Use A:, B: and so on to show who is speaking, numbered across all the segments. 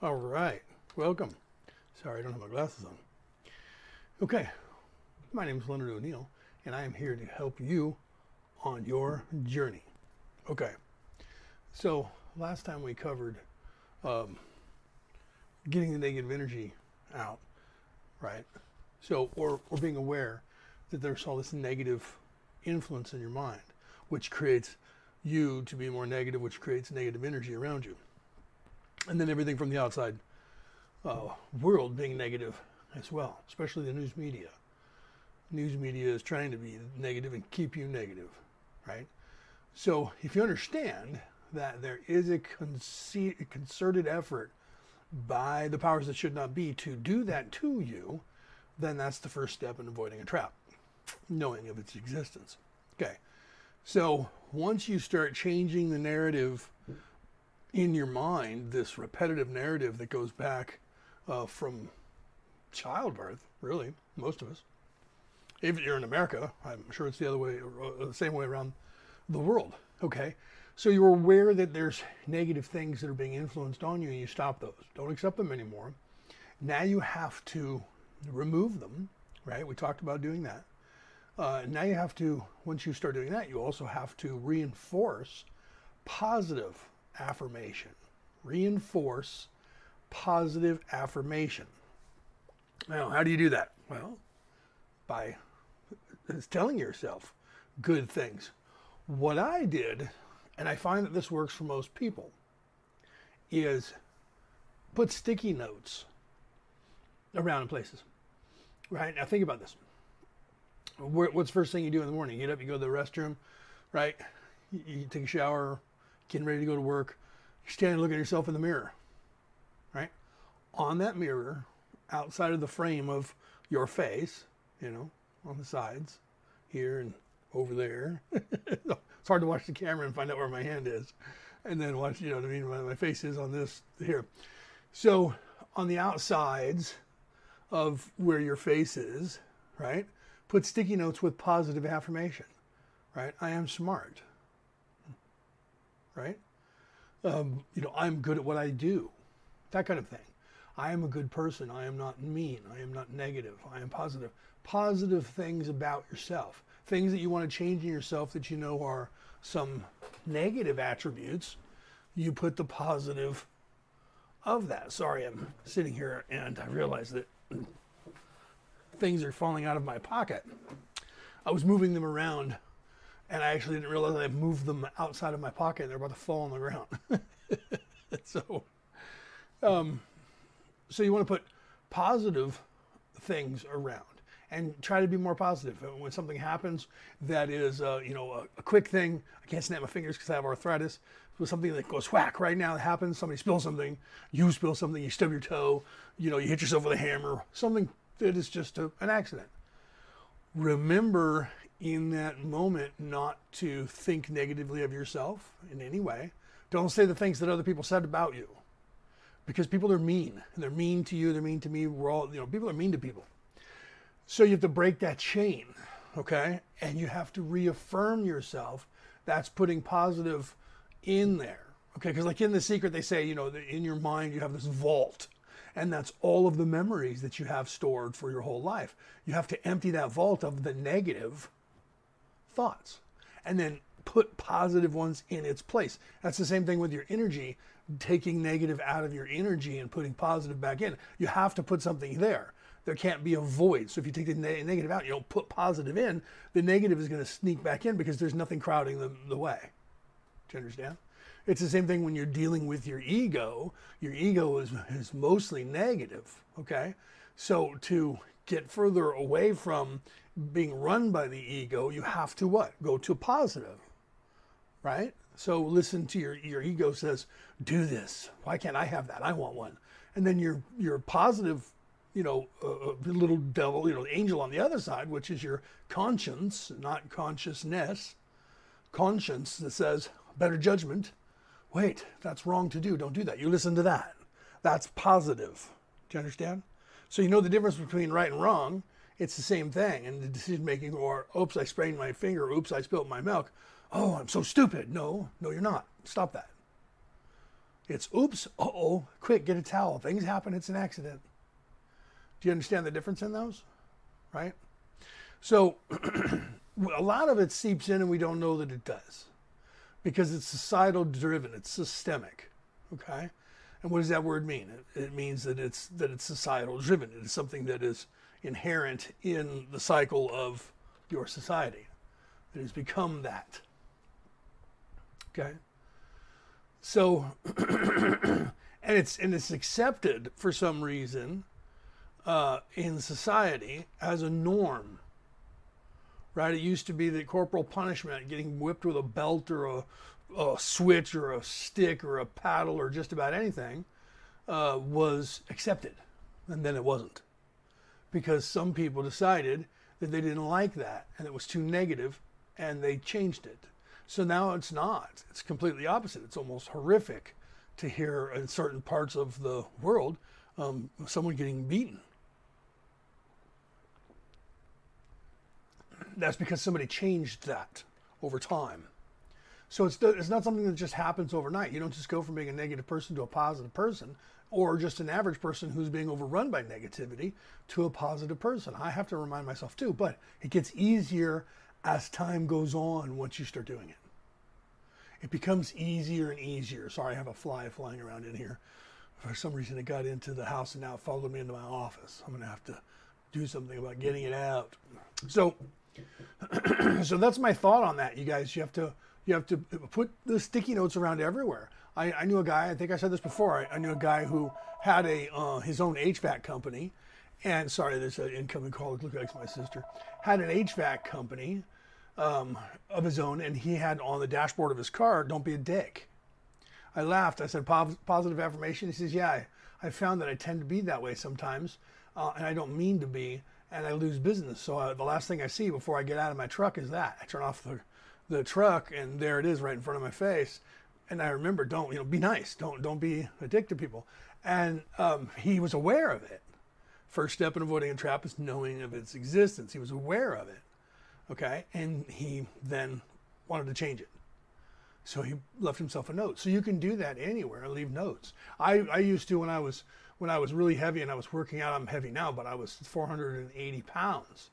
A: All right, welcome. Sorry, I don't have my glasses on. Okay, my name is Leonard O'Neill, and I am here to help you on your journey. Okay, so last time we covered um, getting the negative energy out, right? So, or, or being aware that there's all this negative influence in your mind, which creates you to be more negative, which creates negative energy around you. And then everything from the outside uh, world being negative as well, especially the news media. News media is trying to be negative and keep you negative, right? So if you understand that there is a concerted effort by the powers that should not be to do that to you, then that's the first step in avoiding a trap, knowing of its existence. Okay. So once you start changing the narrative in your mind, this repetitive narrative that goes back uh, from childbirth, really, most of us. If you're in America, I'm sure it's the other way, uh, the same way around the world. Okay. So you're aware that there's negative things that are being influenced on you and you stop those. Don't accept them anymore. Now you have to remove them, right? We talked about doing that. Uh, now you have to, once you start doing that, you also have to reinforce positive affirmation. Reinforce positive affirmation. Now, how do you do that? Well, by telling yourself good things. What I did, and I find that this works for most people, is put sticky notes around in places. Right? Now, think about this. What's first thing you do in the morning? You get up, you go to the restroom, right? You, take a shower, getting ready to go to work. You're standing looking at yourself in the mirror, right? On that mirror, outside of the frame of your face, you know, on the sides, here and over there. it's hard to watch the camera and find out where my hand is. And then watch, you know what I mean? My, my face is on this here. So on the outsides of where your face is, right? Put sticky notes with positive affirmation, right? I am smart, right? Um, you know, I'm good at what I do, that kind of thing. I am a good person. I am not mean. I am not negative. I am positive. Positive things about yourself, things that you want to change in yourself that you know are some negative attributes. You put the positive of that. Sorry, I'm sitting here and I realize that things are falling out of my pocket. I was moving them around and I actually didn't realize I moved them outside of my pocket and they're about to fall on the ground. so, um, so you want to put positive things around and try to be more positive. And When something happens that is, uh, you know, a, a, quick thing, I can't snap my fingers because I have arthritis. With something that goes whack right now that happens, somebody spills something, you spill something, you stub your toe, you know, you hit yourself with a hammer, something that is just a, an accident. Remember in that moment not to think negatively of yourself in any way. Don't say the things that other people said about you because people are mean. They're mean to you, they're mean to me. We're all, you know, people are mean to people. So you have to break that chain, okay? And you have to reaffirm yourself. That's putting positive in there, okay? Because, like in The Secret, they say, you know, in your mind, you have this vault, and that's all of the memories that you have stored for your whole life. You have to empty that vault of the negative thoughts and then put positive ones in its place. That's the same thing with your energy, taking negative out of your energy and putting positive back in. You have to put something there there can't be a void. So if you take the ne- negative out, you don't put positive in, the negative is going to sneak back in because there's nothing crowding the, the way. Do you understand? It's the same thing when you're dealing with your ego. Your ego is, is mostly negative, okay? So to get further away from being run by the ego, you have to what? Go to positive, right? So listen to your, your ego says, do this. Why can't I have that? I want one. And then your, your positive you know, uh, uh, a, a little devil, you know, angel on the other side, which is your conscience, not consciousness, conscience that says better judgment. Wait, that's wrong to do. Don't do that. You listen to that. That's positive. Do you understand? So you know the difference between right and wrong. It's the same thing. And the decision making, or oops, I sprained my finger, oops, I spilled my milk. Oh, I'm so stupid. No, no, you're not. Stop that. It's oops, uh oh, quick, get a towel. Things happen, it's an accident. Do you understand the difference in those? Right? So a lot of it seeps in and we don't know that it does because it's societal driven, it's systemic. Okay? And what does that word mean? It, it means that it's that it's societal driven. It is something that is inherent in the cycle of your society. It has become that. Okay? So and it's and it's accepted for some reason uh, in society as a norm. Right? It used to be that corporal punishment, getting whipped with a belt or a, a switch or a stick or a paddle or just about anything, uh, was accepted, and then it wasn't, because some people decided that they didn't like that and it was too negative, and they changed it. So now it's not. It's completely opposite. It's almost horrific to hear in certain parts of the world um, someone getting beaten. That's because somebody changed that over time. So it's, it's not something that just happens overnight. You don't just go from being a negative person to a positive person or just an average person who's being overrun by negativity to a positive person. I have to remind myself too, but it gets easier as time goes on once you start doing it. It becomes easier and easier. Sorry, I have a fly flying around in here. For some reason, it got into the house and now it followed me into my office. I'm going to have to do something about getting it out. So, so that's my thought on that, you guys. You have to you have to put the sticky notes around everywhere. I, I knew a guy. I think I said this before. I, I knew a guy who had a uh, his own HVAC company, and sorry, there's an incoming call. It looks like my sister. Had an HVAC company um, of his own, and he had on the dashboard of his car, "Don't be a dick." I laughed. I said, "Positive affirmation." He says, "Yeah, I, I found that I tend to be that way sometimes, uh, and I don't mean to be, and I lose business. So uh, the last thing I see before I get out of my truck is that I turn off the the truck, and there it is right in front of my face. And I remember, don't you know, be nice. Don't don't be a dick to people." And um, he was aware of it. First step in avoiding a trap is knowing of its existence. He was aware of it. Okay. And he then wanted to change it. So he left himself a note. So you can do that anywhere and leave notes. I, I used to when I was when I was really heavy and I was working out. I'm heavy now, but I was 480 pounds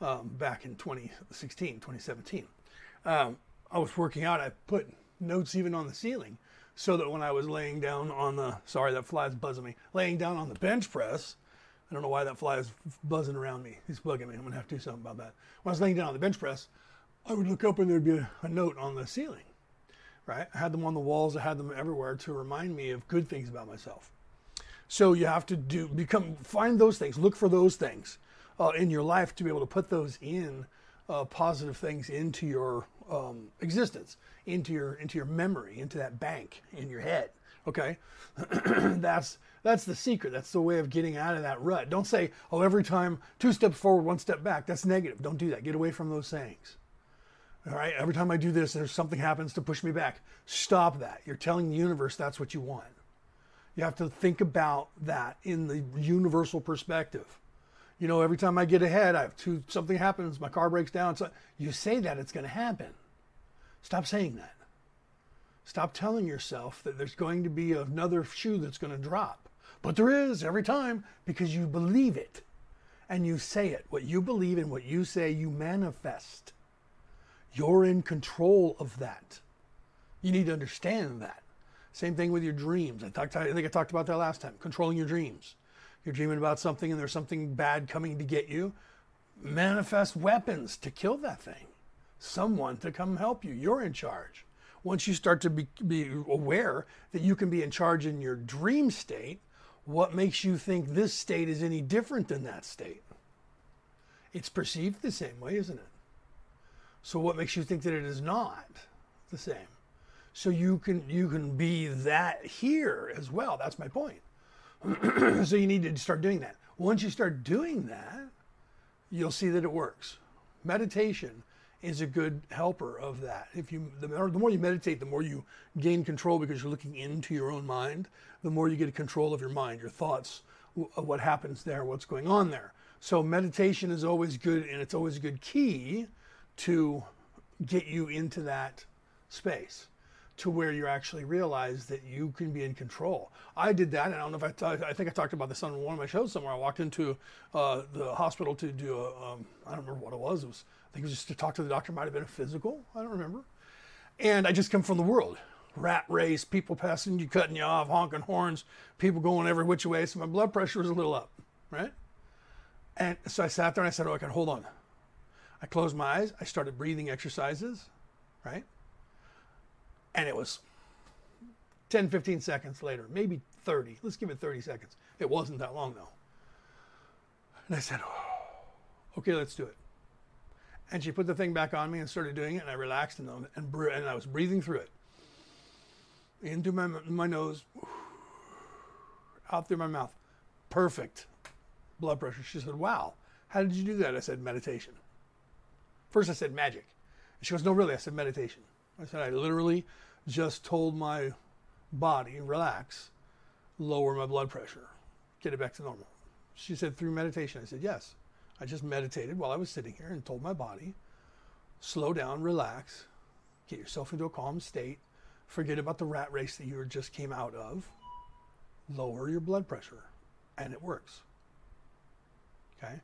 A: um, back in 2016, 2017. Um, I was working out. I put notes even on the ceiling so that when I was laying down on the sorry that fly's buzzing me, laying down on the bench press, I don't know why that fly is buzzing around me. He's bugging me. I'm to have to do something about that. When I was laying down on the bench press, I would look up and there'd be a, a note on the ceiling, right? I had them on the walls. I had them everywhere to remind me of good things about myself. So you have to do, become, find those things, look for those things uh, in your life to be able to put those in uh, positive things into your um, existence, into your, into your memory, into that bank in your head. Okay. That's, that's the secret. That's the way of getting out of that rut. Don't say, oh, every time two steps forward, one step back. That's negative. Don't do that. Get away from those sayings. All right. Every time I do this, there's something happens to push me back. Stop that. You're telling the universe that's what you want. You have to think about that in the universal perspective. You know, every time I get ahead, I have two, something happens, my car breaks down. So you say that it's going to happen. Stop saying that. Stop telling yourself that there's going to be another shoe that's going to drop. But there is every time because you believe it and you say it. What you believe and what you say, you manifest. You're in control of that. You need to understand that. Same thing with your dreams. I, talked, I think I talked about that last time. Controlling your dreams. You're dreaming about something and there's something bad coming to get you. Manifest weapons to kill that thing. Someone to come help you. You're in charge. Once you start to be, be aware that you can be in charge in your dream state, what makes you think this state is any different than that state? It's perceived the same way, isn't it? So what makes you think that it is not the same? So you can you can be that here as well. That's my point. so you need to start doing that. Once you start doing that, you'll see that it works. Meditation is a good helper of that. If you the more, the more you meditate, the more you gain control because you're looking into your own mind. The more you get control of your mind, your thoughts, what happens there, what's going on there. So meditation is always good, and it's always a good key to get you into that space, to where you actually realize that you can be in control. I did that, and I don't know if I, t- I think I talked about this on one of my shows somewhere. I walked into uh, the hospital to do a, um, I don't remember what it was. It was, I think it was just to talk to the doctor. Might have been a physical. I don't remember. And I just come from the world. Rat race, people passing you, cutting you off, honking horns, people going every which way. So my blood pressure was a little up, right? And so I sat there and I said, "Oh, I can hold on." I closed my eyes. I started breathing exercises, right? And it was 10, 15 seconds later, maybe 30. Let's give it 30 seconds. It wasn't that long though. And I said, oh, okay, let's do it. And she put the thing back on me and started doing it, and I relaxed and, and, and I was breathing through it. Into my, my nose, out through my mouth. Perfect blood pressure. She said, wow, how did you do that? I said, meditation. First I said magic. She goes, no, really. I said meditation. I said, I literally just told my body, relax, lower my blood pressure, get it back to normal. She said, through meditation. I said, yes. I just meditated while I was sitting here and told my body, slow down, relax, get yourself into a calm state, forget about the rat race that you just came out of, lower your blood pressure, and it works. Okay?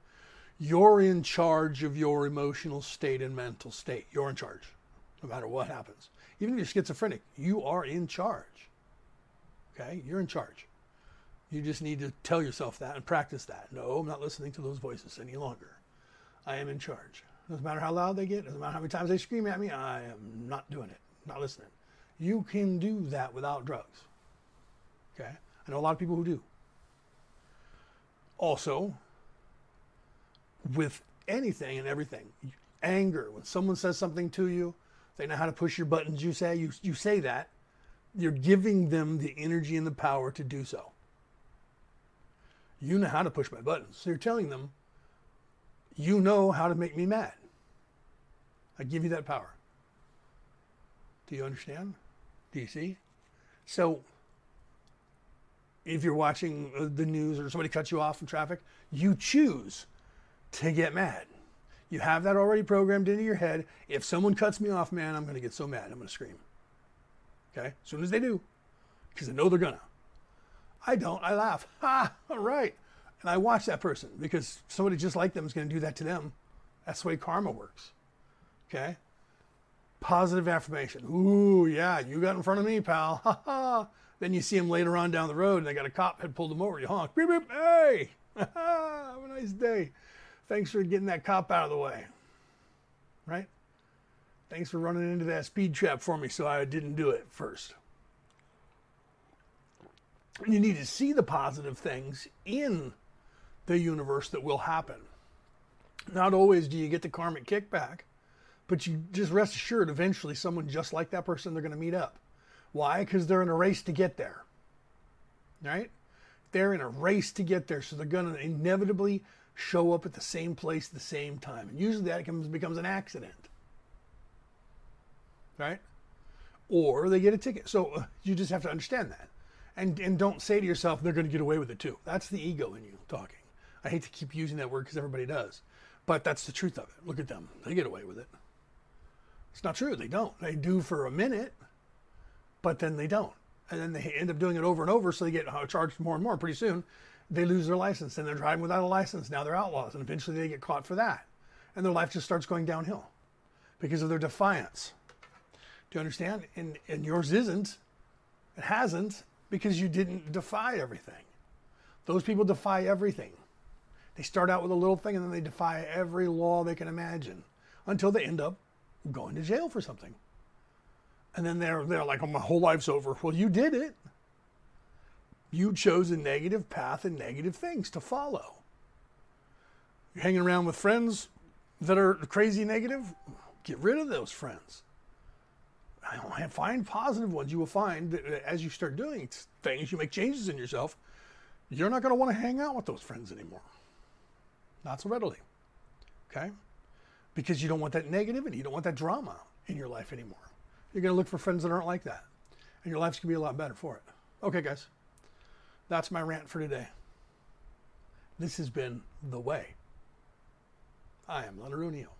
A: You're in charge of your emotional state and mental state. You're in charge no matter what happens. Even if you're schizophrenic, you are in charge. Okay? You're in charge. You just need to tell yourself that and practice that. No, I'm not listening to those voices any longer. I am in charge. Doesn't matter how loud they get, doesn't matter how many times they scream at me, I am not doing it, not listening. You can do that without drugs. Okay? I know a lot of people who do. Also, with anything and everything, anger, when someone says something to you, they know how to push your buttons. You say you you say that, you're giving them the energy and the power to do so. You know how to push my buttons. So you're telling them, you know how to make me mad. I give you that power. Do you understand? Do you see? So if you're watching uh, the news or somebody cuts you off in traffic, you choose to get mad. You have that already programmed into your head. If someone cuts me off, man, I'm going to get so mad. I'm going to scream. Okay? As soon as they do, because I know they're going to. I don't. I laugh. Ha! All right. And I watch that person because somebody just like them is going to do that to them. That's the way karma works. Okay? Positive affirmation. Ooh, yeah, you got in front of me, pal. Ha ha. Then you see him later on down the road and they got a cop had pulled him over. You honk. Beep, beep. Hey! Have a nice day. Thanks for getting that cop out of the way. Right? Thanks for running into that speed trap for me so I didn't do it first. You need to see the positive things in the universe that will happen. Not always do you get the karmic kickback, but you just rest assured eventually someone just like that person they're going to meet up. Why? Because they're in a race to get there. Right? They're in a race to get there, so they're going to inevitably show up at the same place at the same time. And usually that becomes, becomes an accident. Right? Or they get a ticket. So uh, you just have to understand that. And, and don't say to yourself, they're going to get away with it too. That's the ego in you talking. I hate to keep using that word because everybody does. But that's the truth of it. Look at them. They get away with it. It's not true. They don't. They do for a minute, but then they don't. And then they end up doing it over and over, so they get uh, charged more and more. Pretty soon, they lose their license and they're driving without a license. Now they're outlaws, and eventually they get caught for that. And their life just starts going downhill because of their defiance. Do you understand? And, and yours isn't. It hasn't because you didn't defy everything. Those people defy everything. They start out with a little thing and then they defy every law they can imagine until they end up going to jail for something. And then they're, they're like, oh, my whole life's over. Well, you did it. You chose a negative path and negative things to follow. You're hanging around with friends that are crazy negative, get rid of those friends. I find positive ones. You will find that uh, as you start doing things, you make changes in yourself, you're not going to want to hang out with those friends anymore. Not so readily. Okay? Because you don't want that negativity. You don't want that drama in your life anymore. You're going to look for friends that aren't like that. And your life's going to be a lot better for it. Okay, guys. That's my rant for today. This has been The Way. I am Leonard O'Neill.